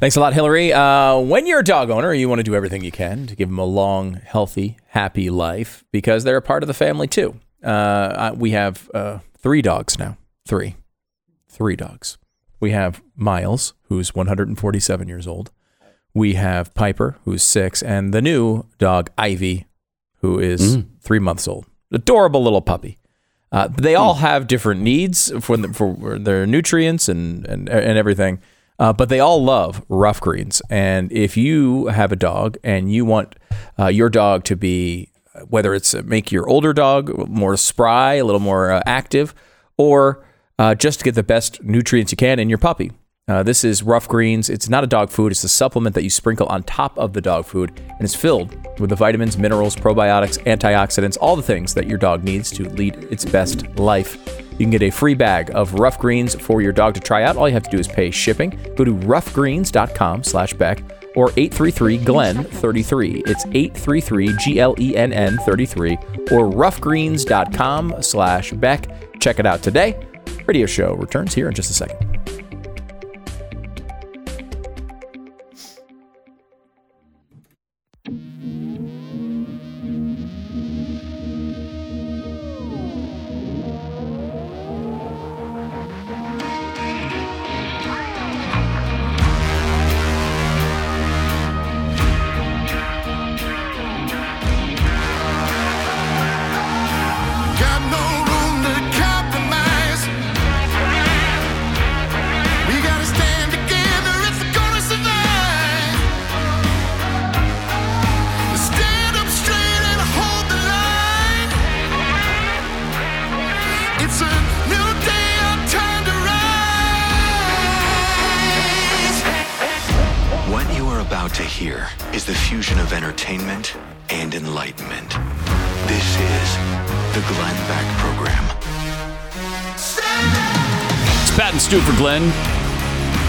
Thanks a lot, Hillary. Uh, when you're a dog owner, you want to do everything you can to give them a long, healthy, happy life because they're a part of the family too. Uh, we have uh, three dogs now. Three. Three dogs. We have Miles, who's 147 years old. We have Piper, who's six, and the new dog, Ivy, who is three months old. Adorable little puppy. Uh, they all have different needs for, the, for their nutrients and, and, and everything, uh, but they all love rough greens. And if you have a dog and you want uh, your dog to be, whether it's uh, make your older dog more spry, a little more uh, active, or uh, just to get the best nutrients you can in your puppy, uh, this is Rough Greens. It's not a dog food. It's a supplement that you sprinkle on top of the dog food, and it's filled with the vitamins, minerals, probiotics, antioxidants, all the things that your dog needs to lead its best life. You can get a free bag of Rough Greens for your dog to try out. All you have to do is pay shipping. Go to roughgreens.com slash Beck or 833-GLEN-33. It's 833-G-L-E-N-N-33 or roughgreens.com slash Beck. Check it out today. Radio show returns here in just a second. And Stu for Glenn.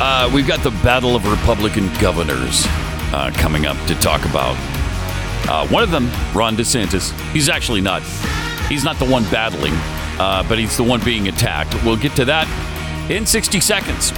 Uh, we've got the Battle of Republican Governors uh, coming up to talk about. Uh, one of them, Ron DeSantis. He's actually not. He's not the one battling, uh, but he's the one being attacked. We'll get to that in 60 seconds.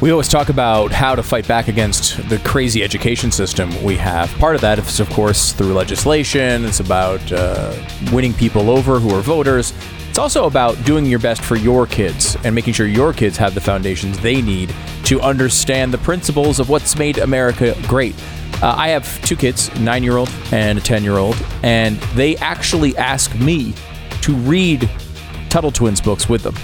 We always talk about how to fight back against the crazy education system we have. Part of that is, of course, through legislation. It's about uh, winning people over who are voters. It's also about doing your best for your kids and making sure your kids have the foundations they need to understand the principles of what's made America great. Uh, I have two kids, nine year old and a 10 year old, and they actually ask me to read Tuttle Twins books with them.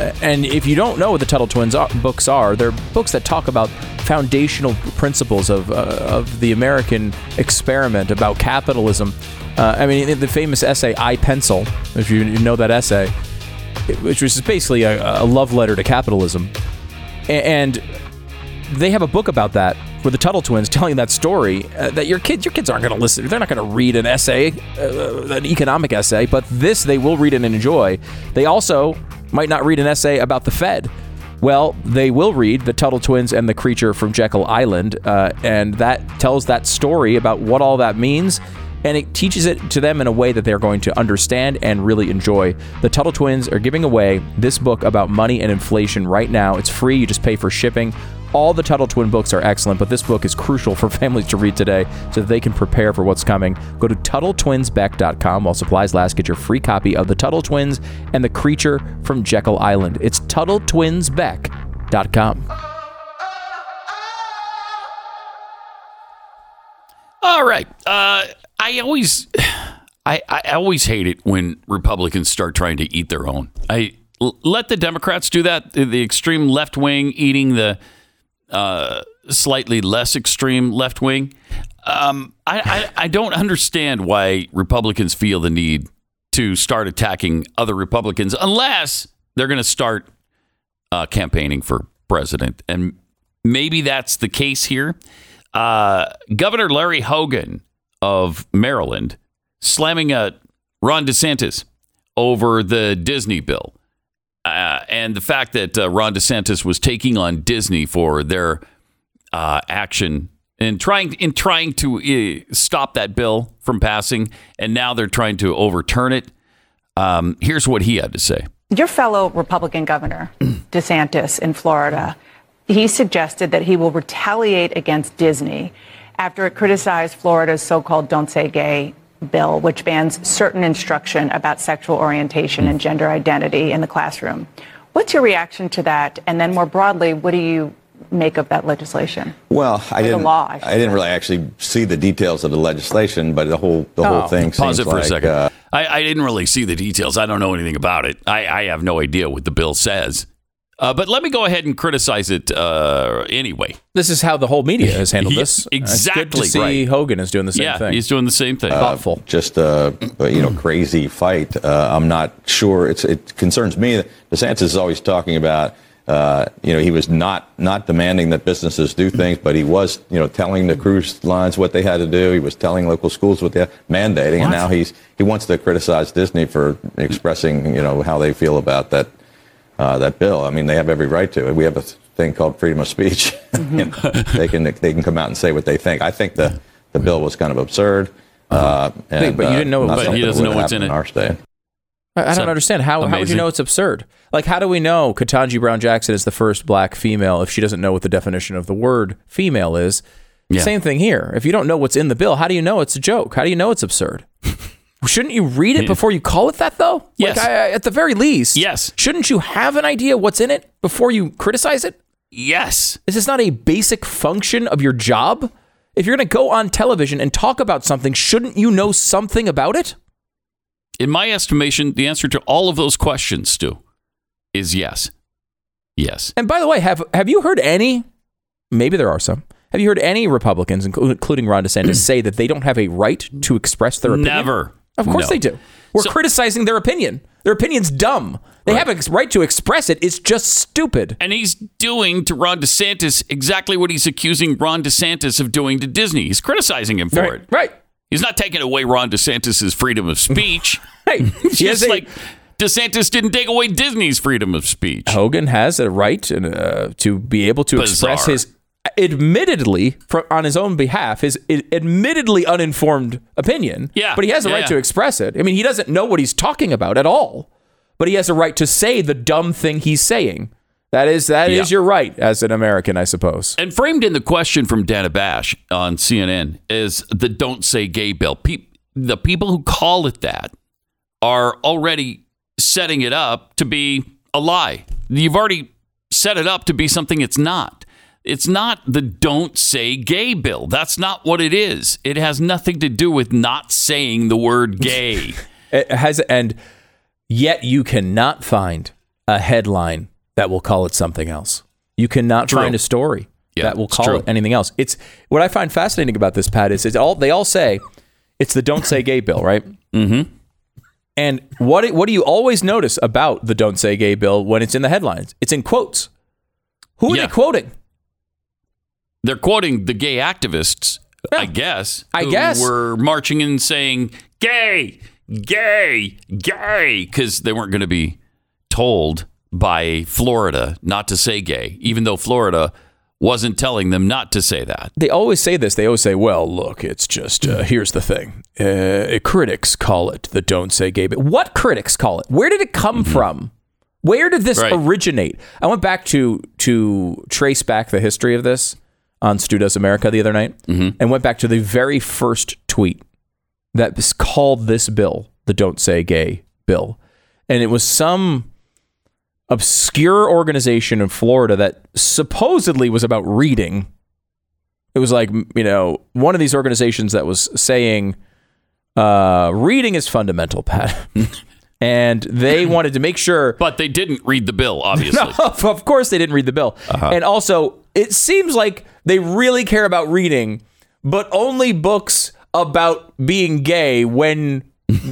And if you don't know what the Tuttle Twins are, books are, they're books that talk about foundational principles of, uh, of the American experiment, about capitalism. Uh, I mean, the famous essay "I Pencil," if you know that essay, which was basically a, a love letter to capitalism, and they have a book about that with the Tuttle twins telling that story uh, that your kids your kids aren't going to listen. They're not going to read an essay uh, an economic essay but this they will read and enjoy. They also might not read an essay about the Fed well they will read the Tuttle twins and the creature from Jekyll Island uh, and that tells that story about what all that means and it teaches it to them in a way that they're going to understand and really enjoy. The Tuttle Twins are giving away this book about money and inflation right now. It's free, you just pay for shipping. All the Tuttle Twin books are excellent, but this book is crucial for families to read today so that they can prepare for what's coming. Go to TuttleTwinsBeck.com while supplies last. Get your free copy of The Tuttle Twins and The Creature from Jekyll Island. It's TuttleTwinsBeck.com. All right. Uh, I always, I, I always hate it when Republicans start trying to eat their own. I let the Democrats do that. The extreme left wing eating the uh, slightly less extreme left wing. Um, I, I I don't understand why Republicans feel the need to start attacking other Republicans unless they're going to start uh, campaigning for president, and maybe that's the case here. Uh, Governor Larry Hogan of Maryland slamming a Ron DeSantis over the Disney bill. Uh, and the fact that uh, Ron DeSantis was taking on Disney for their uh, action in trying in trying to uh, stop that bill from passing, and now they're trying to overturn it. Um, here's what he had to say. Your fellow Republican governor, DeSantis in Florida, he suggested that he will retaliate against Disney after it criticized Florida's so called Don't Say Gay bill, which bans certain instruction about sexual orientation and gender identity in the classroom. What's your reaction to that? And then more broadly, what do you make of that legislation? Well, I didn't. law, I I, didn't really actually see the details of the legislation, but the whole the Oh, whole thing Pause seems it for like, a second. uh, I, I didn't really see the details. I don't know anything about it. I, I have no idea what the bill says. Uh, but let me go ahead and criticize it uh, anyway. This is how the whole media has handled Yeah, this. Uh, It's good exactly to see right. Hogan is doing the same yeah, thing. he's doing the same thing. thoughtful. just a, a, you know crazy fight. Uh, I'm not sure. It's it concerns me. that DeSantis is always talking about. Uh, you know, he was not not demanding that businesses do things, but he was, you know, telling the cruise lines what they had to do. He was telling local schools what they had, mandating, and now he's he wants to criticize Disney for expressing, you know, how they feel about that uh, that bill. I mean, they have every right to it. We have a thing called freedom of speech. And they can they can come out and say what they think. I think the the bill was kind of absurd. Uh, and, Wait, but you didn't know was- But he doesn't know what's in it. our state. I, I don't understand how. How would you know it's absurd? Like, how do we know Ketanji Brown Jackson is the first black female if she doesn't know what the definition of the word female is? Yeah. Same thing here. If you don't know what's in the bill, how do you know it's a joke? How do you know it's absurd? Shouldn't you read it before you call it that, though? Yes. Like, I, at the very least. Yes. Shouldn't you have an idea what's in it before you criticize it? yes. Is this not a basic function of your job? If you're going to go on television and talk about something, shouldn't you know something about it? In my estimation, the answer to all of those questions, Stu, is yes. Yes. And by the way, have have you heard any? Maybe there are some. Have you heard any Republicans, including Ron DeSantis, say that they don't have a right to express their opinion? Never. Of course No. they do. We're So- criticizing their opinion. Their opinion's dumb. They have a right to express it. It's just stupid. And he's doing to Ron DeSantis exactly what he's accusing Ron DeSantis of doing to Disney. He's criticizing him for it. Right. He's not taking away Ron DeSantis' freedom of speech. Hey, he just a- like DeSantis didn't take away Disney's freedom of speech. Hogan has a right uh, to be able to express his, admittedly, fro- on his own behalf, his admittedly uninformed opinion. Yeah, But he has a yeah, right yeah. to express it. I mean, he doesn't know what he's talking about at all, but he has a right to say the dumb thing he's saying. That is that is Yeah. your right as an American, I suppose. And framed in the question from Dana Bash on CNN is the "Don't Say Gay" bill. Pe- the people who call it that are already setting it up to be a lie. You've already set it up to be something it's not. It's not the "Don't Say Gay" bill. That's not what it is. It has nothing to do with not saying the word gay. It has and yet you cannot find a headline that will call it something else. You cannot True. find a story Yeah, that will call it anything else. It's what I find fascinating about this, Pat, is it's all they all say it's the "Don't Say Gay" bill, right? Mm-hmm. And what what do you always notice about the "Don't Say Gay" bill when it's in the headlines? It's in quotes. Who are Yeah. they quoting? They're quoting the gay activists, I guess. I who guess. were marching and saying "gay, gay, gay" because they weren't going to be told by Florida not to say gay, even though Florida wasn't telling them not to say that. they always say this. They always say, "Well, look, it's just uh, here's the thing. Uh, critics call it the don't say gay." But what critics call it? Where did it come from? Where did this Right. originate? I went back to to trace back the history of this on Stu Does America the other night, and went back to the very first tweet that was called this bill the "Don't Say Gay" bill, and it was some obscure organization in Florida that supposedly was about reading. It was like you know one of these organizations that was saying uh, reading is fundamental pat. And they wanted to make sure But they didn't read the bill, obviously. of of course they didn't read the bill. And also it seems like they really care about reading but only books about being gay when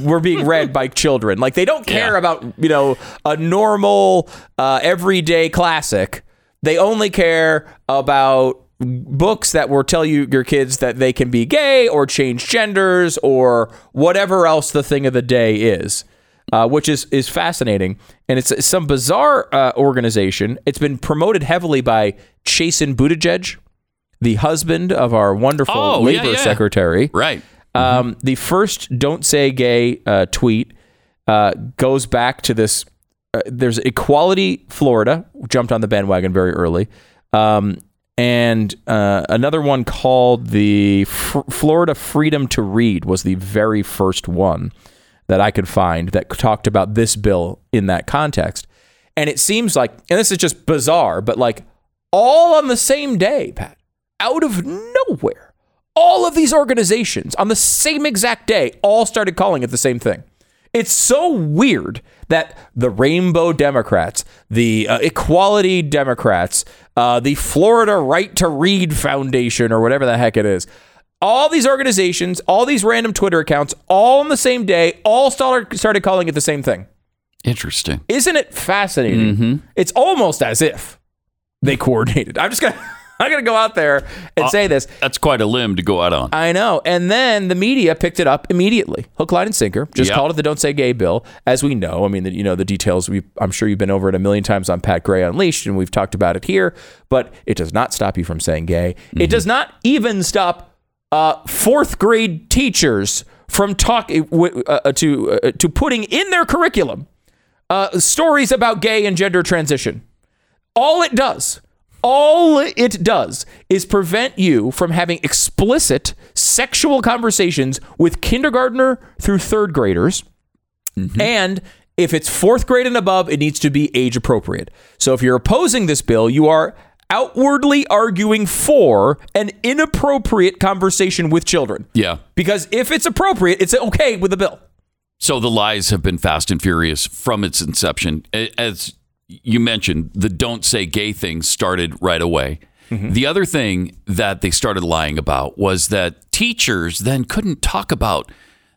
we're being read by children. Like they don't care Yeah. about you know a normal uh, everyday classic. They only care about books that will tell you your kids that they can be gay or change genders or whatever else the thing of the day is uh, which is is fascinating. And it's, some bizarre uh, organization. It's been promoted heavily by Chasten Buttigieg the husband of our wonderful Oh, labor yeah. secretary. Right. um, the first "Don't Say Gay" uh, tweet uh, goes back to this uh, there's Equality Florida jumped on the bandwagon very early, um, and uh, another one called the F- Florida Freedom to Read was the very first one that I could find that talked about this bill in that context. And it seems like, and this is just bizarre, but like all on the same day, Pat, out of nowhere, all of these organizations on the same exact day all started calling it the same thing. It's so weird that the Rainbow Democrats, the uh, Equality Democrats, uh, the Florida Right to Read Foundation, or whatever the heck it is, all these organizations, all these random Twitter accounts, all on the same day, all started, calling it the same thing. Interesting. Isn't it fascinating? Mm-hmm. It's almost as if they coordinated. I'm just gonna, I'm gonna go out there and uh, say this. That's quite a limb to go out on. I know. And then the media picked it up immediately. Hook, line, and sinker. Just Yep. called it the "Don't Say Gay" bill, as we know. I mean, the, you know the details. We, I'm sure you've been over it a million times on Pat Gray Unleashed, and we've talked about it here. But it does not stop you from saying gay. It mm-hmm. does not even stop uh, fourth grade teachers from talking uh, to uh, to putting in their curriculum uh, stories about gay and gender transition. All it does, all it does is prevent you from having explicit sexual conversations with kindergartner through third graders. And if it's fourth grade and above, it needs to be age appropriate. So if you're opposing this bill, you are outwardly arguing for an inappropriate conversation with children. Yeah. Because if it's appropriate, it's okay with the bill. So the lies have been fast and furious from its inception. As you mentioned, the don't say gay thing started right away. Mm-hmm. The other thing that they started lying about was that teachers then couldn't talk about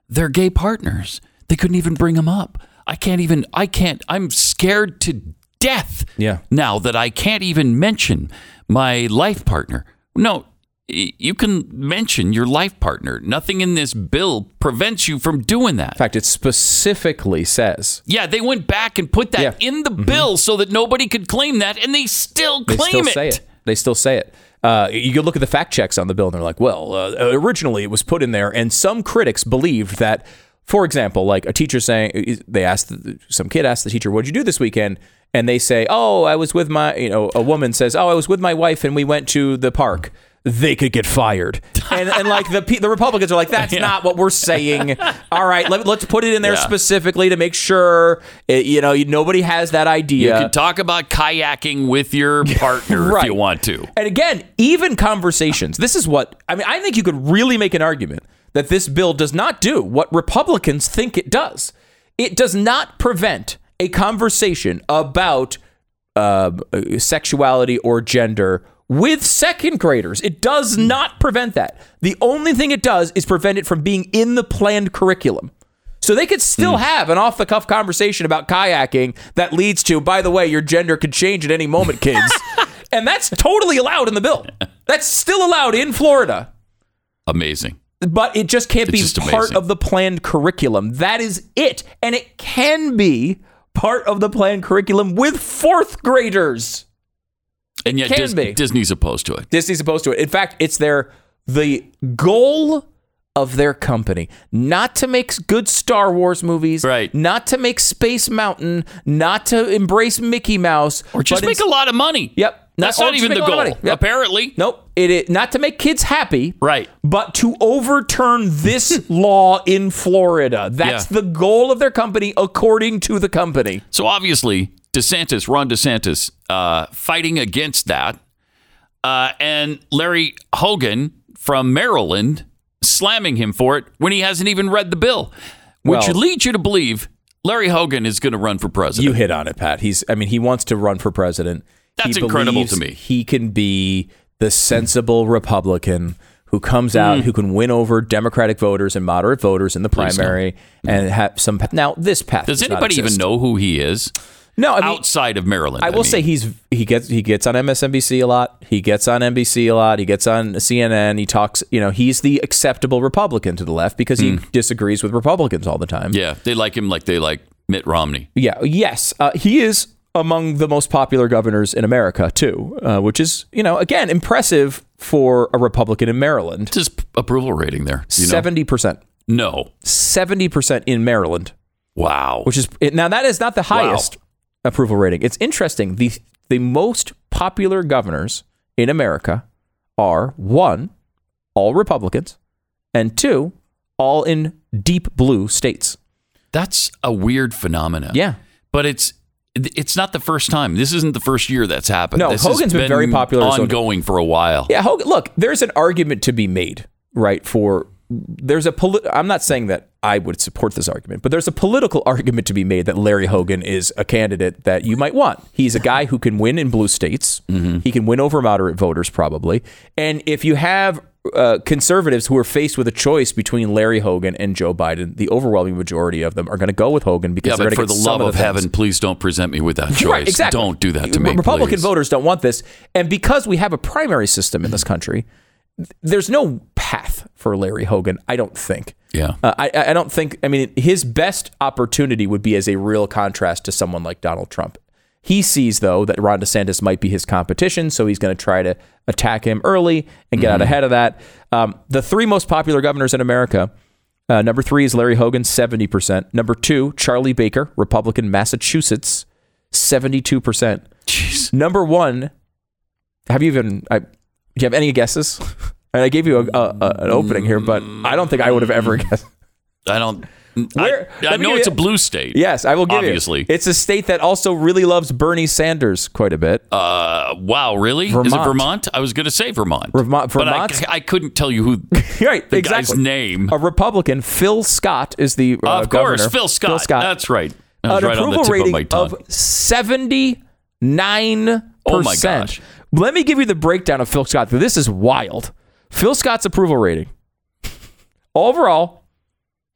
their gay partners. They couldn't even bring them up. I can't even, I can't, I'm scared to death Yeah. now that I can't even mention my life partner. No, you can mention your life partner. Nothing in this bill prevents you from doing that. In fact, it specifically says Yeah, they went back and put that Yeah. Mm-hmm. in the bill so that nobody could claim that, and they still claim they still say it. They still say it. Uh, you can look at the fact checks on the bill, and they're like, well, uh, originally it was put in there, and some critics believed that, for example, like a teacher saying, they asked, some kid asked the teacher, what'd you do this weekend? And they say, oh, I was with my, you know, a woman says, oh, I was with my wife and we went to the park. They could get fired, and and like the the Republicans are like, that's not what we're saying. All right, let, let's put it in there Yeah. specifically to make sure, it, you know, nobody has that idea. You can talk about kayaking with your partner if you want to. And again, even conversations. This is what I mean. I think you could really make an argument that this bill does not do what Republicans think it does. It does not prevent a conversation about um, uh, sexuality or gender with second graders. It does hmm. not prevent that. The only thing it does is prevent it from being in the planned curriculum. So they could still hmm. have an off the cuff conversation about kayaking that leads to, by the way, your gender could change at any moment, kids. and that's totally allowed in the bill. That's still allowed in Florida. Amazing. But it just can't It's be just part amazing. of the planned curriculum. That is it. And it can be part of the planned curriculum with fourth graders. And yet Dis- Disney's opposed to it. Disney's opposed to it. In fact, it's their the goal of their company not to make good Star Wars movies, Right. Not to make Space Mountain, not to embrace Mickey Mouse, Or just make ins- a lot of money. Yep. That's not even the goal. Yep. Apparently. Nope. It is not to make kids happy, Right. But to overturn this law in Florida. That's Yeah. the goal of their company, according to the company. So obviously, DeSantis, Ron DeSantis, uh, fighting against that, uh, and Larry Hogan from Maryland slamming him for it when he hasn't even read the bill, which Well- leads you to believe Larry Hogan is going to run for president. You hit on it, Pat. He's, I mean, he wants to run for president. That's He incredible to me. He can be the sensible Republican who comes out, Hmm. who can win over Democratic voters and moderate voters in the primary, and have some. Now, this path Does does anybody even know who he is No, I mean, outside of Maryland? I will mean. say he's he gets he gets on MSNBC a lot. He gets on NBC a lot. He gets on CNN. He talks. You know, he's the acceptable Republican to the left because he disagrees with Republicans all the time. Yeah, they like him like they like Mitt Romney. Yeah, yes, uh, he is among the most popular governors in America too, uh, which is you know again impressive for a Republican in Maryland. His approval rating there? You know? Seventy percent, No. seventy percent in Maryland, Wow. which is now that is not the highest approval rating. It's interesting. The the most popular governors in America are one, all Republicans, and two, all in deep blue states. That's a weird phenomenon. Yeah. But it's it's not the first time. This isn't the first year that's happened. No, this Hogan's been very popular ongoing for a while. Yeah, Hogan, look, there's an argument to be made, right? For there's a poli- I'm not saying that I would support this argument, but there's a political argument to be made that Larry Hogan is a candidate that you might want. He's a guy who can win in blue states. Mm-hmm. He can win over moderate voters probably. And if you have uh, conservatives who are faced with a choice between Larry Hogan and Joe Biden, the overwhelming majority of them are going to go with Hogan because Yeah, they're going for the love of the heaven, please don't present me with that choice. Right, exactly. Don't do that to me. Republican please. voters don't want this, and because we have a primary system in this country, there's no path for Larry Hogan. I don't think. Yeah. Uh, I, I don't think. I mean, his best opportunity would be as a real contrast to someone like Donald Trump. He sees though that Ron DeSantis might be his competition, so he's going to try to attack him early and get out ahead of that. Um, the three most popular governors in America. Uh, number three is Larry Hogan, 70%. Number two, Charlie Baker, Republican, Massachusetts, 72%. Jeez. Number one, have you even, I, do you have any guesses? And I gave you a, a, a- an opening here, but I don't think I would have ever guessed. I don't. Where- I, I know it's a blue state. Yes, I will give Obviously. you. It's a state that also really loves Bernie Sanders quite a bit. Uh, wow, really? Is it Vermont. Vermont? I was going to say Vermont. Vermont- But I, I couldn't tell you who right, the exactly. guy's name. A Republican, Phil Scott, is the uh, of course, governor. Phil Scott. Phil Scott. That's right. That an right approval of rating tongue. of seventy nine Oh my percent. gosh. Let me give you the breakdown of Phil Scott. This is wild. Phil Scott's approval rating overall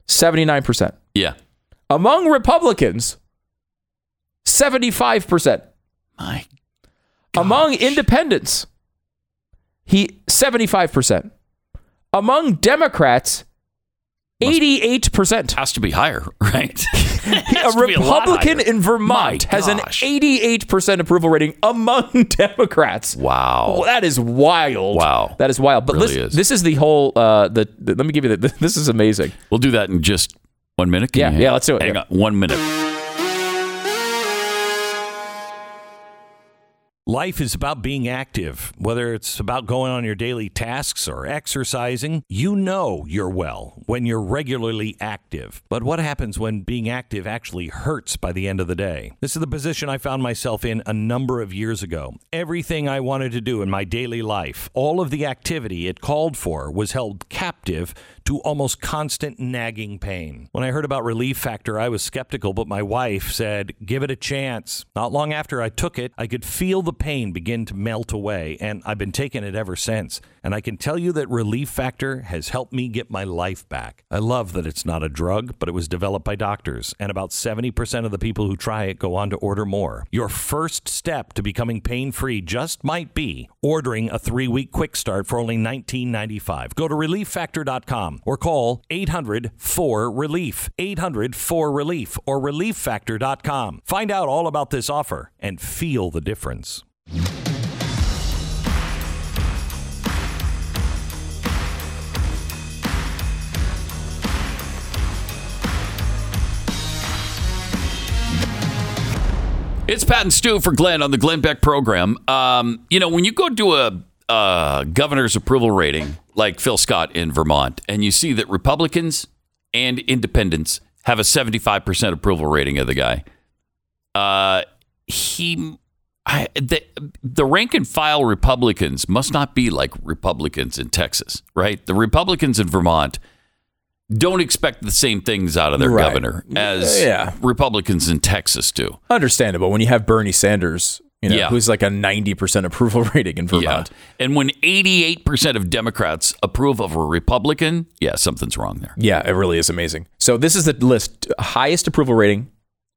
seventy nine percent. yeah. Among Republicans, seventy five percent. My Among independents, he 75%. Among Democrats, 88%. has to be higher, right? A Has to be lot Republican higher. in Vermont has an 88% approval rating among Democrats. Wow. Well, that is wild. Wow. That is wild. But Really listen, is. this is the whole uh the, the- let me give you the this is amazing. We'll do that in just one minute. Can Yeah, yeah, let's do it. Hang Yeah. on, one minute. Life is about being active. Whether it's about going on your daily tasks or exercising, you know you're well when you're regularly active. But what happens when being active actually hurts by the end of the day? This is the position I found myself in a number of years ago. Everything I wanted to do in my daily life, all of the activity it called for, was held captive to almost constant nagging pain. When I heard about Relief Factor, I was skeptical, but my wife said, give it a chance. Not long after I took it, I could feel the pain begin to melt away, and I've been taking it ever since. And I can tell you that Relief Factor has helped me get my life back. I love that it's not a drug, but it was developed by doctors, and about 70% of the people who try it go on to order more. Your first step to becoming pain free just might be ordering a three week quick start for only $19.95. Go to relieffactor.com or call 800 4 Relief, 800 4 Relief, or relieffactor.com. Find out all about this offer and feel the difference. It's Pat and Stu for Glenn on the Glenn Beck program. Um, you know, when you go to a, a governor's approval rating like Phil Scott in Vermont, and you see that Republicans and independents have a 75% approval rating of the guy, uh, he. I, the, the rank and file Republicans must not be like Republicans in Texas, right? The Republicans in Vermont don't expect the same things out of their Right. governor as Yeah. Republicans in Texas do. Understandable when you have Bernie Sanders, you know, Yeah. who's like a 90% approval rating in Vermont. Yeah. And when 88% of Democrats approve of a Republican, yeah, something's wrong there. Yeah, it really is amazing. So this is the list highest approval rating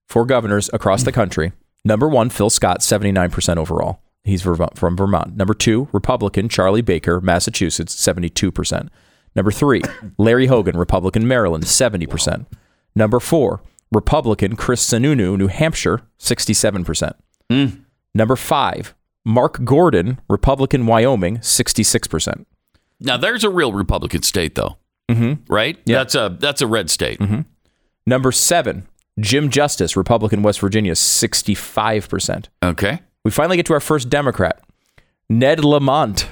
for governors across the mm. country. Number one, Phil Scott, 79% overall. He's from Vermont. Number two, Republican Charlie Baker, Massachusetts, 72%. Number three, Larry Hogan, Republican Maryland, 70%. Number four, Republican Chris Sununu, New Hampshire, 67%. Number five, Mark Gordon, Republican Wyoming, 66%. Now, there's a real Republican state, though. Mm-hmm. Right? Yeah. That's a that's a red state. Number seven, Jim Justice, Republican, West Virginia, 65%. Okay. We finally get to our first Democrat, Ned Lamont,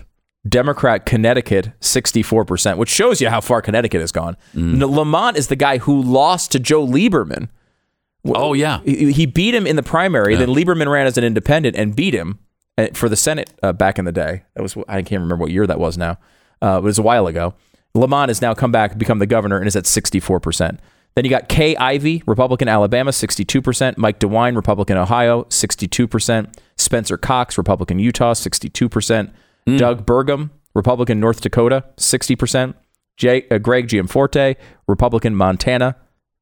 Democrat, Connecticut, 64%, which shows you how far Connecticut has gone. N- Lamont is the guy who lost to Joe Lieberman. Oh, yeah. He beat him in the primary. Then Lieberman ran as an independent and beat him uh, for the Senate uh, back in the day. That was I can't remember what year that was now. Uh, it was a while ago. Lamont has now come back, become the governor, and is at 64%. Then you got Kay Ivey, Republican, Alabama, 62%. Mike DeWine, Republican, Ohio, 62%. Spencer Cox, Republican, Utah, 62%. Doug Burgum, Republican, North Dakota, 60%. J- uh, Greg Gianforte, Republican, Montana,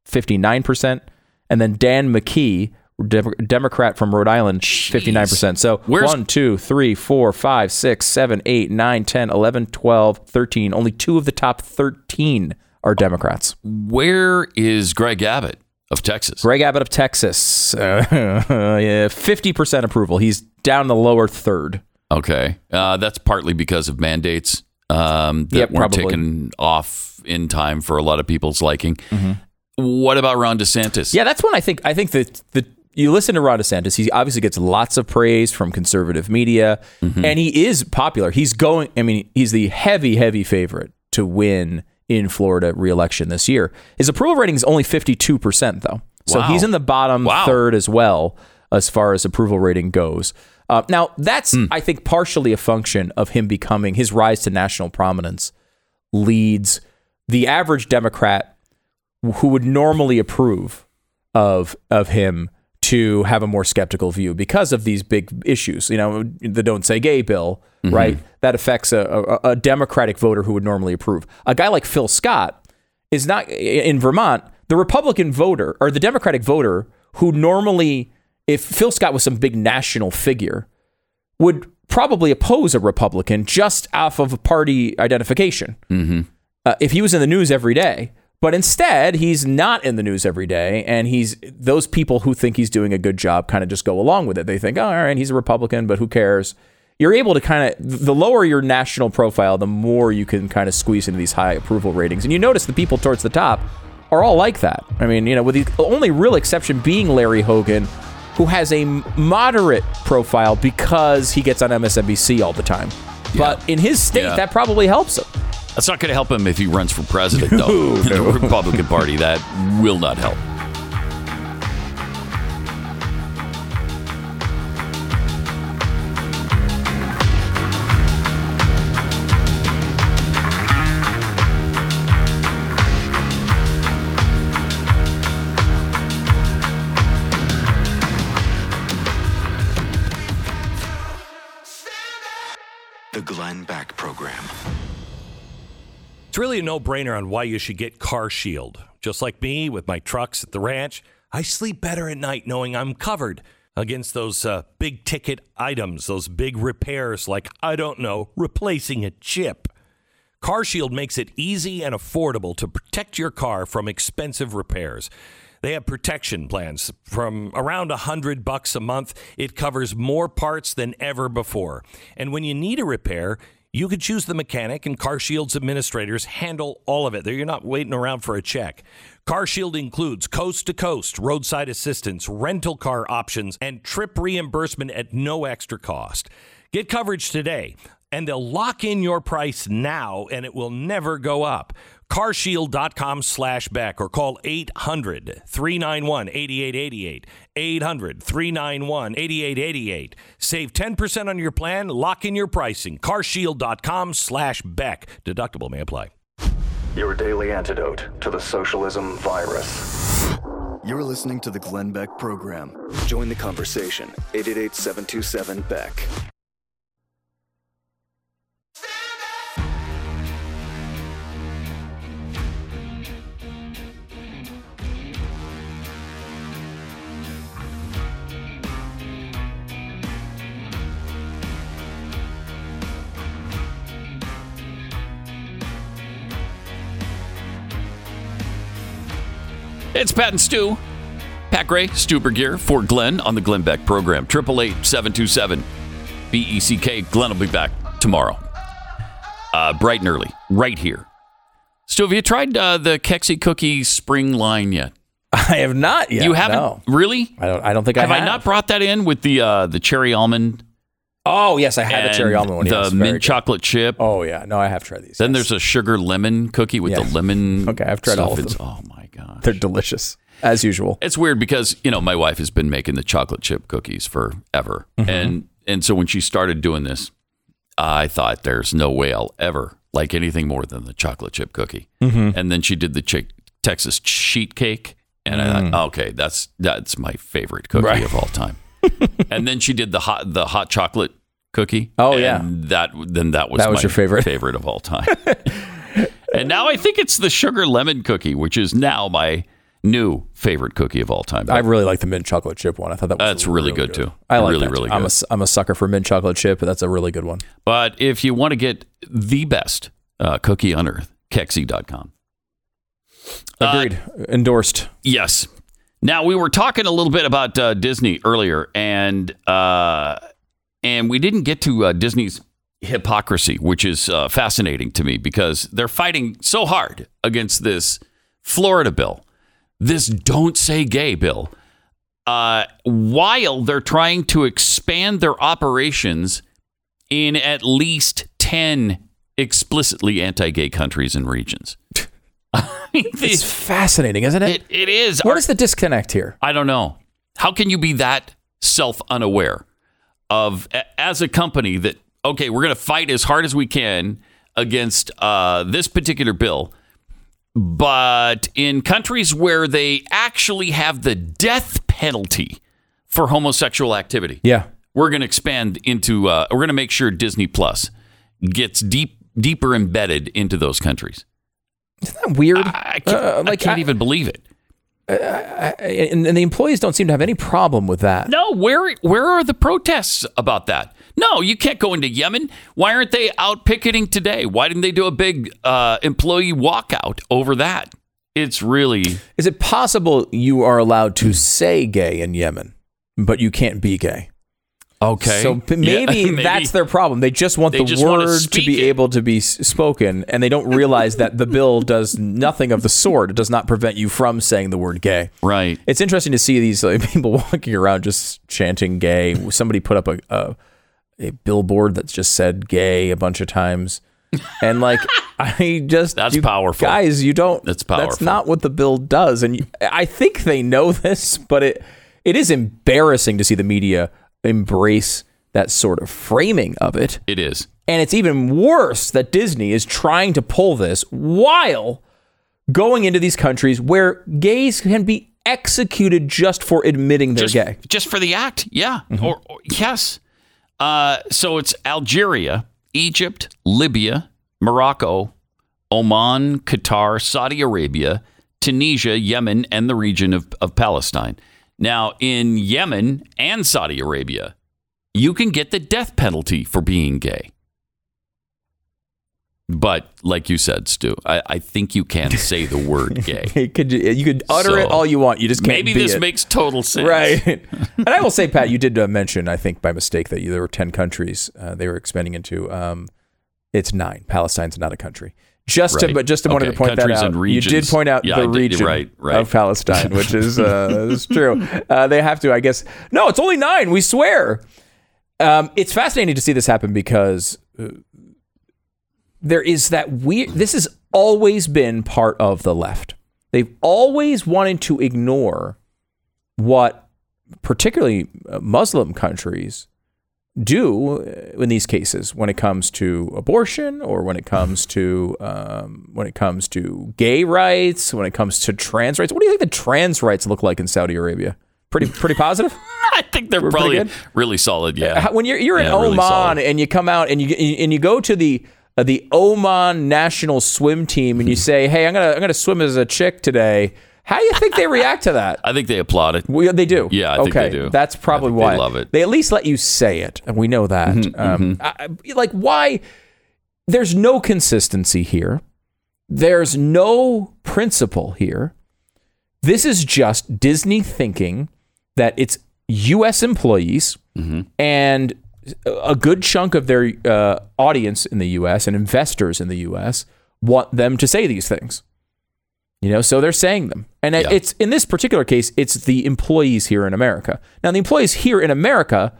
59%. And then Dan McKee, Dem- Democrat from Rhode Island, 59%. So Where's- 1, 2, 3, 4, 5, 6, 7, 8, 9, 10, 11, 12, 13. Only two of the top 13 are Democrats. Where is Greg Abbott of Texas? Greg Abbott of Texas, uh, 50% approval. He's down the lower third. Okay. Uh, that's partly because of mandates um, that Yep, weren't probably. taken off in time for a lot of people's liking. What about Ron DeSantis? Mm-hmm. Yeah, that's when I think I think that the you listen to Ron DeSantis. He obviously gets lots of praise from conservative media, and he is popular. He's going. I mean, he's the heavy, heavy favorite to win in Florida reelection this year. His approval rating is only fifty two percent, though. So Wow. he's in the bottom Wow. third as well as far as approval rating goes. Uh, now, that's I think partially a function of him becoming his rise to national prominence leads the average Democrat who would normally approve of of him to have a more skeptical view because of these big issues. You know, the "Don't Say Gay" bill, right? That affects a, a, a Democratic voter who would normally approve. A guy like Phil Scott is not in Vermont. The Republican voter or the Democratic voter who normally, if Phil Scott was some big national figure, would probably oppose a Republican just off of a party identification uh, if he was in the news every day. But instead, he's not in the news every day, and he's those people who think he's doing a good job kind of just go along with it. They think, oh, all right, he's a Republican, but who cares? You're able to kind of the lower your national profile, the more you can kind of squeeze into these high approval ratings. And you notice the people towards the top are all like that. I mean, you know, with the only real exception being Larry Hogan, who has a moderate profile because he gets on MSNBC all the time. But in his state, Yeah. that probably helps him. That's not going to help him if he runs for president, though. In the Republican Party, that will not help. It's really a no brainer on why you should get Car Shield. Just like me with my trucks at the ranch, I sleep better at night knowing I'm covered against those uh, big ticket items, those big repairs like, I don't know, replacing a chip. Car Shield makes it easy and affordable to protect your car from expensive repairs. They have protection plans from around a hundred bucks a month. It covers more parts than ever before. And when you need a repair, you could choose the mechanic, and CarShield's administrators handle all of it. There you're not waiting around for a check. CarShield includes coast to coast roadside assistance, rental car options, and trip reimbursement at no extra cost. Get coverage today, and they'll lock in your price now, and it will never go up. carshield.com slash Beck or call 800 391 8888. 800 391 8888. Save 10% on your plan, lock in your pricing. carshield.com slash Beck. Deductible may apply. Your daily antidote to the socialism virus. You're listening to the Glenn Beck program. Join the conversation. 888 727 Beck. It's Pat and Stu. Pat Gray, Stu Burguiere for Glenn on the Glenn Beck program. 888 727 BECK. E Glenn will be back tomorrow. Uh, bright and early, right here. Stu, have you tried uh, the Kexi Cookie spring line yet? I have not yet. you haven't No. really? I don't. I don't think I Have I I not brought that in with the uh, the cherry almond? Oh yes, I had the cherry almond one. The yes, mint chocolate chip. Oh yeah, no, I have tried these. Then yes. there's a sugar lemon cookie with Yeah. the lemon. Okay, I've tried all of It's- them. Oh my gosh. they're delicious as usual. It's weird because you know my wife has been making the chocolate chip cookies forever, Mm-hmm. and and so when she started doing this, I thought there's no way I'll ever like anything more than the chocolate chip cookie. Mm-hmm. And then she did the chi- Texas sheet cake, and I thought, okay, that's that's my favorite cookie Mm. Right. of all time. and then she did the hot the hot chocolate cookie. Oh, and yeah. that then that was That was my your favorite. favorite of all time. and now I think it's the sugar lemon cookie, which is now my new favorite cookie of all time. I really like the mint chocolate chip one. I thought that was That's really good, too. I like Really, that. really I'm a, good. I'm a sucker for mint chocolate chip, but that's a really good one. But if you want to get the best uh, cookie on earth, Kexi.com. Uh, Agreed. Endorsed. Yes. Now we were talking a little bit about uh, Disney earlier, and uh, and we didn't get to uh, Disney's hypocrisy, which is uh, fascinating to me because they're fighting so hard against this Florida bill, this "Don't Say Gay" bill, uh, while they're trying to expand their operations in at least ten explicitly anti-gay countries and regions. I mean, It's fascinating, isn't it? it, it is. what is the disconnect here? I don't know. How can you be that self unaware of as a company that okay, we're going to fight as hard as we can against uh, this particular bill, but in countries where they actually have the death penalty for homosexual activity, Yeah. we're going to expand into. Uh, we're going to make sure Disney Plus gets deep deeper embedded into those countries. Isn't that weird? I, I can't, Uh, I can't I- even believe it. and, and the employees don't seem to have any problem with that. No, where where are the protests about that? No, you can't go into Yemen. Why aren't they out picketing today? Why didn't they do a big uh, employee walkout over that? It's really Is it possible you are allowed to say gay in Yemen, but you can't be gay? okay. So p- Yeah, maybe, that's their problem. They just want They the just word to be it. able to be spoken, and they don't realize that the bill does nothing of the sort. It does not prevent you from saying the word gay. right. It's interesting to see these like, people walking around just chanting gay. Somebody put up a, a a billboard that just said gay a bunch of times. And like I just That's you- powerful. Guys, you don't That's powerful. That's not what the bill does. And you, I think they know this, but it it is embarrassing to see the media embrace that sort of framing of it. It is. And it's even worse that Disney is trying to pull this while going into these countries where gays can be executed just for admitting they're just, gay. just for the act. Yeah. Mm-hmm. Or, or yes. Uh, so it's Algeria, Egypt, Libya, Morocco, Oman, Qatar, Saudi Arabia, Tunisia, Yemen, and the region of, of Palestine. Now, in Yemen and Saudi Arabia, you can get the death penalty for being gay. But like you said, Stu, I, I think you can say the word gay. Could you could utter it all you want. You just can't Maybe be this it. makes total sense. right. and I will say, Pat, you did uh, mention, I think by mistake, that you, there were ten countries uh, they were expanding into. Um, it's nine. Palestine's not a country. Just to, but just to wanted to point that out. and You did point out Yeah, the did. region Right, right. of Palestine, which is uh, is true. Uh, they have to, I guess. No, it's only nine. We swear. Um, it's fascinating to see this happen because uh, there is that weird. This has always been part of the left. They've always wanted to ignore what, particularly uh, Muslim countries, do uh, in these cases when it comes to abortion or when it comes to um, when it comes to gay rights, when it comes to trans rights. What do you think the trans rights look like in Saudi Arabia? Pretty pretty positive. I think they're We're probably really solid. Yeah. When you're you're in Yeah, really Oman solid. and you come out and you and you go to the uh, the Oman national swim team and you say, "Hey, I'm gonna I'm gonna swim as a chick today." How do you think they react to that? I think they applaud it. Well, they do. Yeah, I think okay. they do. That's probably I think they love it. They at least let you say it, and we know that. Mm-hmm, um, I- I- like, why? There's no consistency here. There's no principle here. This is just Disney thinking that it's U.S. employees Mm-hmm. and a good chunk of their uh, audience in the U.S. and investors in the U.S. want them to say these things. You know, so they're saying them. And Yeah. it's in this particular case, it's the employees here in America. Now, the employees here in America,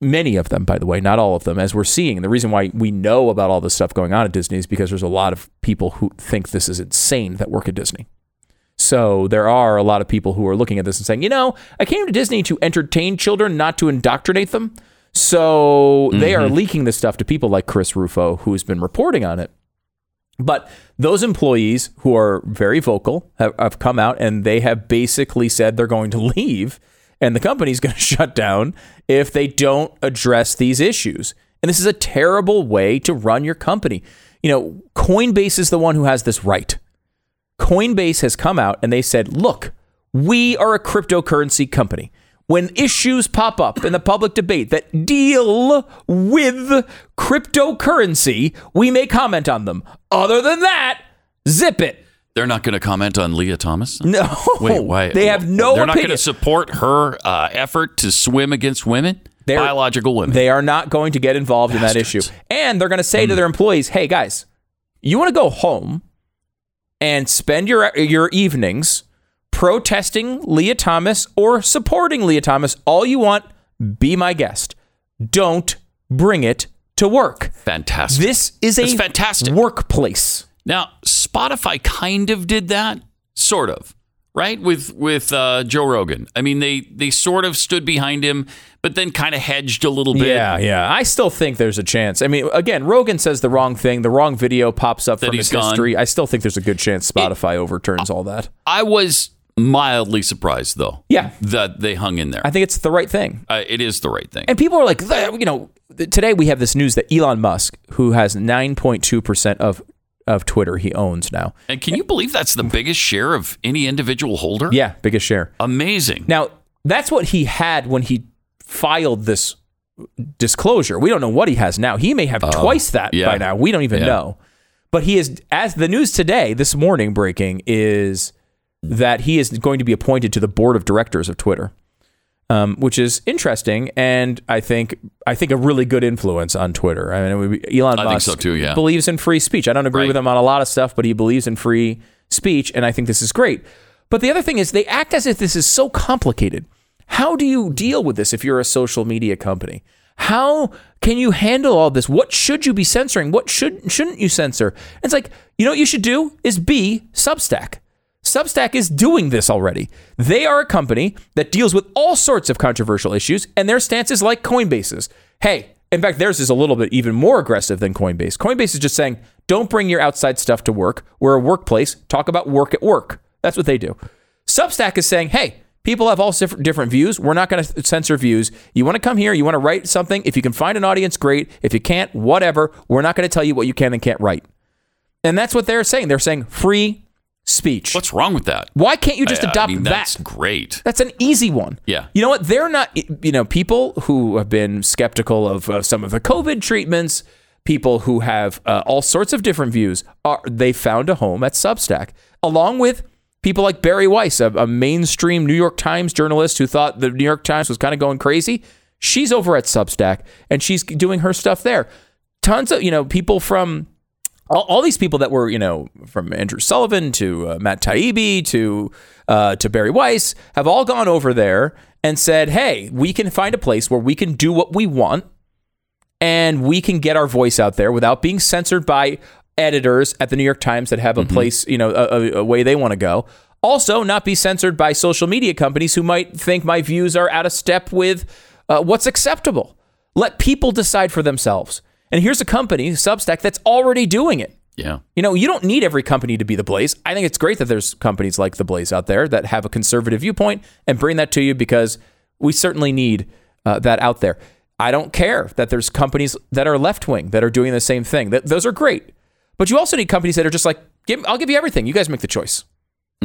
many of them, by the way, not all of them, as we're seeing, the reason why we know about all this stuff going on at Disney is because there's a lot of people who think this is insane that work at Disney. So there are a lot of people who are looking at this and saying, you know, I came to Disney to entertain children, not to indoctrinate them. So they are mm-hmm. leaking this stuff to people like Chris Rufo, who's been reporting on it. But those employees who are very vocal have, have come out and they have basically said they're going to leave and the company's going to shut down if they don't address these issues. And this is a terrible way to run your company. You know, Coinbase is the one who has this right. Coinbase has come out and they said, look, we are a cryptocurrency company. When issues pop up in the public debate that deal with cryptocurrency, we may comment on them. Other than that, zip it. They're not going to comment on Lia Thomas. No. Wait, why? They have no They're not going to support her uh, effort to swim against women, They're- biological women. They are not going to get involved in that issue. And they're going to say to their employees, "Hey guys, you want to go home and spend your your evenings protesting Lia Thomas or supporting Lia Thomas all you want, be my guest. Don't bring it to work. fantastic. This is a fantastic. workplace. Now, Spotify kind of did that, sort of, right? With with uh, Joe Rogan. I mean, they they sort of stood behind him, but then kind of hedged a little bit. Yeah, yeah. I still think there's a chance. I mean, again, Rogan says the wrong thing. The wrong video pops up That from his gone. history. I still think there's a good chance Spotify overturns all that. I was mildly surprised, though. Yeah. that they hung in there. I think it's the right thing. uh, it is the right thing. And people are like, you know, today we have this news that Elon Musk, who has 9.2% of, of Twitter, he owns now. And can you believe that's the biggest share of any individual holder? Yeah, biggest share. Amazing. Now, that's what he had when he filed this disclosure. We don't know what he has now. He may have twice that yeah. by now. We don't even Yeah. know. But he is, as the news today, this morning breaking, is that he is going to be appointed to the board of directors of Twitter. Um, which is interesting, and I think I think a really good influence on Twitter. I mean, it would be, Elon I Musk so too, yeah. believes in free speech. I don't agree Right. with him on a lot of stuff, but he believes in free speech, and I think this is great. But the other thing is, they act as if this is so complicated. How do you deal with this if you're a social media company? How can you handle all this? What should you be censoring? What should shouldn't you censor? It's like you know what you should do is be Substack. Substack is doing this already. They are a company that deals with all sorts of controversial issues, and their stance is like Coinbase's. Hey, in fact, theirs is a little bit even more aggressive than Coinbase. Coinbase is just saying, don't bring your outside stuff to work. We're a workplace. Talk about work at work. That's what they do. Substack is saying, hey, people have all different views. We're not going to censor views. You want to come here, you want to write something. If you can find an audience, great. If you can't, whatever. We're not going to tell you what you can and can't write. And that's what they're saying. They're saying free speech. What's wrong with that? Why can't you just I- I adopt mean, that? That's great. That's an easy one. Yeah. You know what? They're not, you know, people who have been skeptical of uh, some of the COVID treatments, people who have uh, all sorts of different views, are they found a home at Substack, along with people like Bari Weiss, a, a mainstream New York Times journalist who thought the New York Times was kind of going crazy. She's over at Substack and she's doing her stuff there. Tons of, you know, people from all, all these people that were, you know, from Andrew Sullivan to uh, Matt Taibbi to uh, to Bari Weiss have all gone over there and said, "Hey, we can find a place where we can do what we want, and we can get our voice out there without being censored by editors at the New York Times that have a place, you know, a, a, a way they want to go. Also, not be censored by social media companies who might think my views are out of step with uh, what's acceptable. Let people decide for themselves." And here's a company, Substack, that's already doing it. Yeah. You know, you don't need every company to be the Blaze. I think it's great that there's companies like the Blaze out there that have a conservative viewpoint and bring that to you because we certainly need uh, that out there. I don't care that there's companies that are left wing that are doing the same thing. That those are great, but you also need companies that are just like, give, I'll give you everything. You guys make the choice.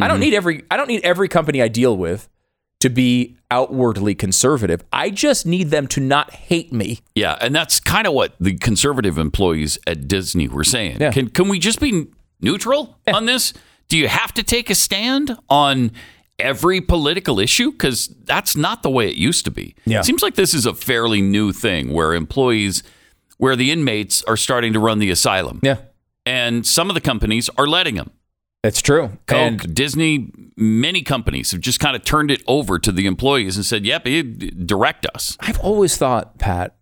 I don't need every. I don't need every company I deal with to be outwardly conservative. I just need them to not hate me. Yeah, and that's kind of what the conservative employees at Disney were saying. Yeah. Can can we just be neutral on this? Do you have to take a stand on every political issue? Because that's not the way it used to be. Yeah. It seems like this is a fairly new thing where employees, where the inmates are starting to run the asylum, Yeah. and some of the companies are letting them. It's true. Coke, And Disney, many companies have just kind of turned it over to the employees and said, "Yep, you direct us." I've always thought, Pat,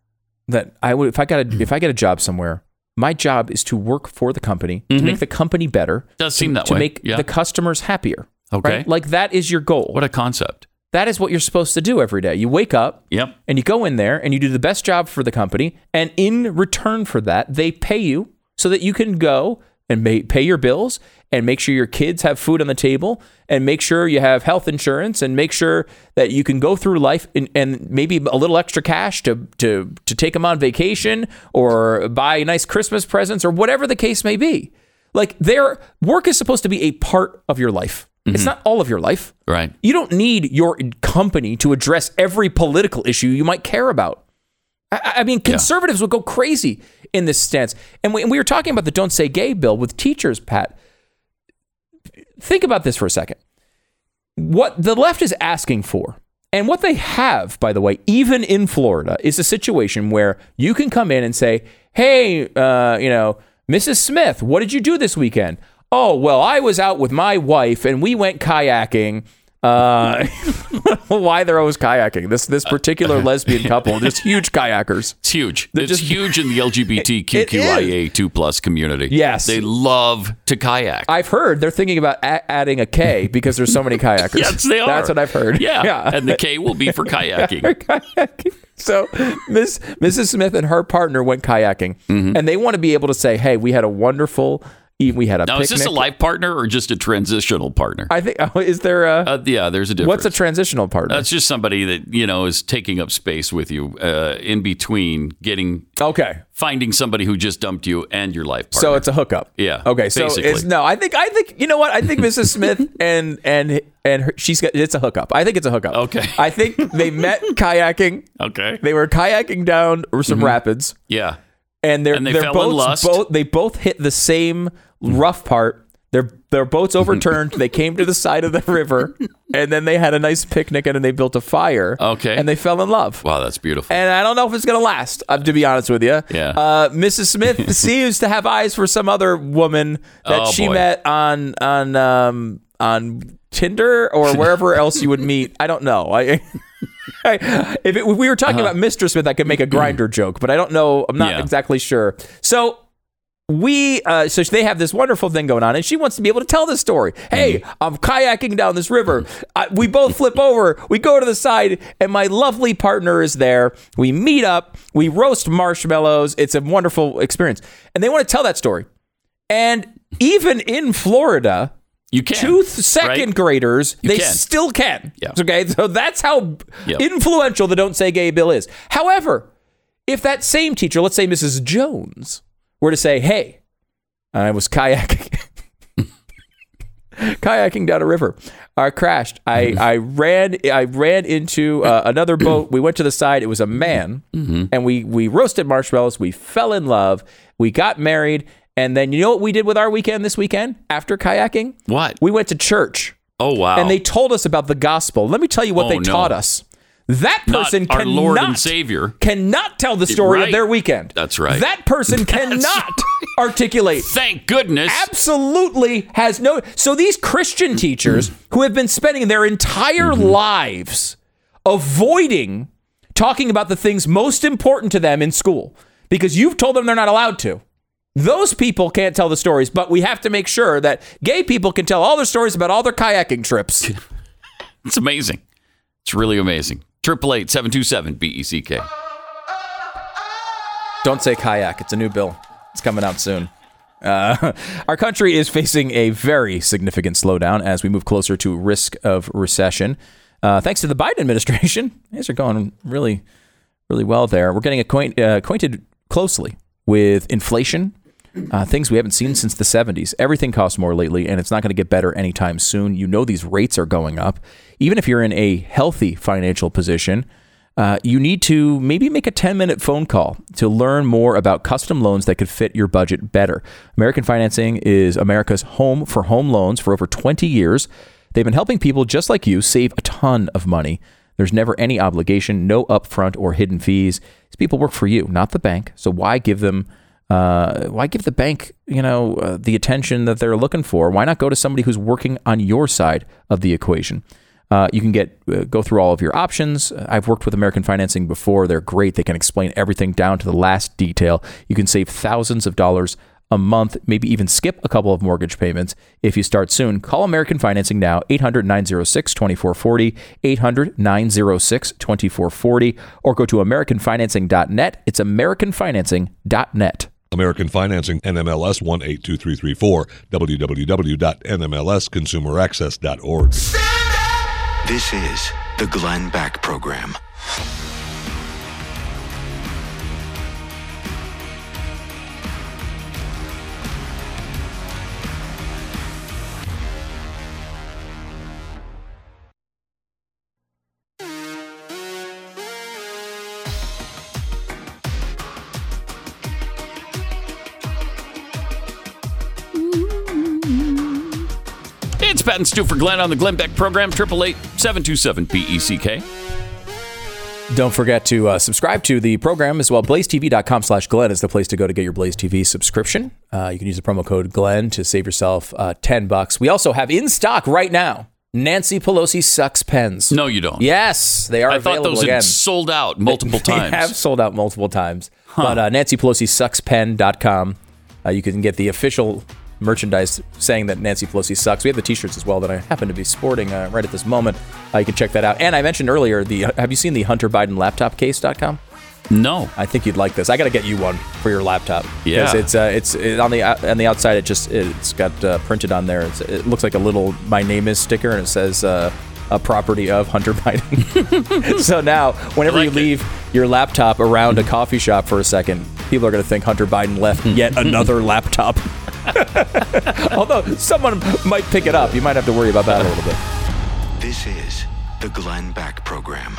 that I would if I got a if I get a job somewhere, my job is to work for the company to make the company better. Mm-hmm. Does to, seem that to way. make Yeah. the customers happier. Okay. right? like that is your goal. What a concept. that is what you're supposed to do every day. You wake up, Yep. and you go in there and you do the best job for the company, and in return for that, they pay you so that you can go and ma- pay your bills and make sure your kids have food on the table and make sure you have health insurance and make sure that you can go through life and, and maybe a little extra cash to to to take them on vacation or buy nice Christmas presents or whatever the case may be. Like their work is supposed to be a part of your life. It's mm-hmm. not all of your life. Right. You don't need your company to address every political issue you might care about. I, I mean, conservatives would go crazy in this stance. And we, and we were talking about the Don't Say Gay bill with teachers, Pat. Think about this for a second. What the left is asking for, and what they have, by the way, even in Florida, is a situation where you can come in and say, hey, uh, you know, Mrs. Smith, what did you do this weekend? Oh, well, I was out with my wife and we went kayaking. Uh, why they're always kayaking? This this particular lesbian couple, just huge kayakers. It's huge. They're it's just- huge in the LGBTQIA two plus community. Yes. they love to kayak. I've heard they're thinking about a- adding a K because there's so many kayakers. yes, they are. That's what I've heard. Yeah, yeah. and the K will be for kayaking. kayaking. So Miss Mrs. Smith and her partner went kayaking, Mm-hmm. and they want to be able to say, "Hey, we had a wonderful. E- We had a Now, picnic." is this a life partner or just a transitional partner? I think. oh, Is there a? Uh, yeah, there's a difference. what's a transitional partner? That's just somebody that you know is taking up space with you uh, in between getting okay. finding somebody who just dumped you and your life partner. So it's a hookup. Yeah, Okay. So basically. it's no. I think. I think. You know what? I think Mrs. Smith and and and her, she's got. It's a hookup. I think it's a hookup. Okay. I think they met kayaking. okay. They were kayaking down some rapids. yeah, and they're And they in lust. both they both hit the same rough part. Their their boats overturned. they came to the side of the river, and then they had a nice picnic, and then they built a fire. Okay. and they fell in love. wow, that's beautiful. And I don't know if it's gonna last. Uh, to be honest with you, Yeah. Uh, Mrs. Smith seems to have eyes for some other woman that Oh, she boy. met on on um, on Tinder or wherever else you would meet. I don't know. I. I- if, it, if we were talking about Mr. Smith, I could make a Grindr joke, but I don't know. I'm not Uh-huh. Yeah. exactly sure. So we, uh, so they have this wonderful thing going on, and she wants to be able to tell this story. Hey, Mm-hmm. I'm kayaking down this river. I, we both flip over. We go to the side, and my lovely partner is there. We meet up. We roast marshmallows. It's a wonderful experience, and they want to tell that story. And even in Florida, you can two second right? graders, You they can. still can. Yeah. Okay, so that's how Yep. influential the Don't Say Gay bill is. However, if that same teacher, let's say Mrs. Jones, were to say, "Hey, I was kayaking." kayaking down a river. I crashed. I, I ran I ran into uh, another boat. We went to the side. It was a man, and we we roasted marshmallows. We fell in love. We got married, and then you know what we did with our weekend this weekend after kayaking? What? We went to church, Oh wow! and they told us about the gospel. Let me tell you what Oh, they no. taught us. That Not person our cannot, Lord and Savior. cannot tell the story Right. of their weekend. That's right. That person cannot articulate Thank goodness. absolutely has no so these christian teachers who have been spending their entire Mm-hmm. lives avoiding talking about the things most important to them in school because you've told them they're not allowed to those people can't tell the stories but we have to make sure that gay people can tell all their stories about all their kayaking trips It's amazing. It's really amazing. Triple eight seven two seven B E C K. Don't say kayak. It's a new bill. It's coming out soon. Uh, our country is facing a very significant slowdown as we move closer to risk of recession. Uh, thanks to the Biden administration, things are going really, really well there. We're getting acquaint, uh, acquainted closely with inflation, uh, things we haven't seen since the 70s. Everything costs more lately, and it's not going to get better anytime soon. You know these rates are going up. Even if you're in a healthy financial position, uh, you need to maybe make a 10 minute phone call to learn more about custom loans that could fit your budget better. American Financing is America's home for home loans for over 20 years. They've been helping people just like you save a ton of money. There's never any obligation, no upfront or hidden fees. These people work for you, not the bank. So why give them Uh, why give the bank, you know, uh, the attention that they're looking for? Why not go to somebody who's working on your side of the equation? Uh, you can get uh, go through all of your options. I've worked with American Financing before; they're great. They can explain everything down to the last detail. You can save thousands of dollars a month, maybe even skip a couple of mortgage payments if you start soon. Call American Financing now, 800 906 2440, 800 906 2440, or go to AmericanFinancing.net. It's AmericanFinancing.net. American Financing, NMLS 182334, www.nmlsconsumeraccess.org. This is the Glenn Beck Program. Pat and Stu for Glenn on the Glenn Beck program, 888 727 BECK. Don't forget to uh, subscribe to the program as well. BlazeTV.com slash Glenn is the place to go to get your Blaze TV subscription. Uh, you can use the promo code Glenn to save yourself uh, 10 bucks. We also have in stock right now Nancy Pelosi sucks pens. No, you don't. Yes, they are I thought available those again. had sold out multiple They times. They have sold out multiple times. But uh, Nancy Pelosi sucks pen.com. Uh, you can get the official merchandise saying that Nancy Pelosi sucks. We have the t-shirts as well that I happen to be sporting uh, right at this moment. Uh, you can check that out. And I mentioned earlier the have you seen the Hunter Biden laptop case.com? No. I think you'd like this. I got to get you one for your laptop. Yeah. it's uh, it's it, on the out- on the outside. It just it's got uh, printed on there. It's, it looks like a little "My name is" sticker, and it says uh, a property of Hunter Biden. so now, whenever I you like it. leave your laptop around a coffee shop for a second, people are going to think Hunter Biden left hmm. yet another laptop. Although someone might pick it up, you might have to worry about that a little bit. This is the Glenn Beck Program.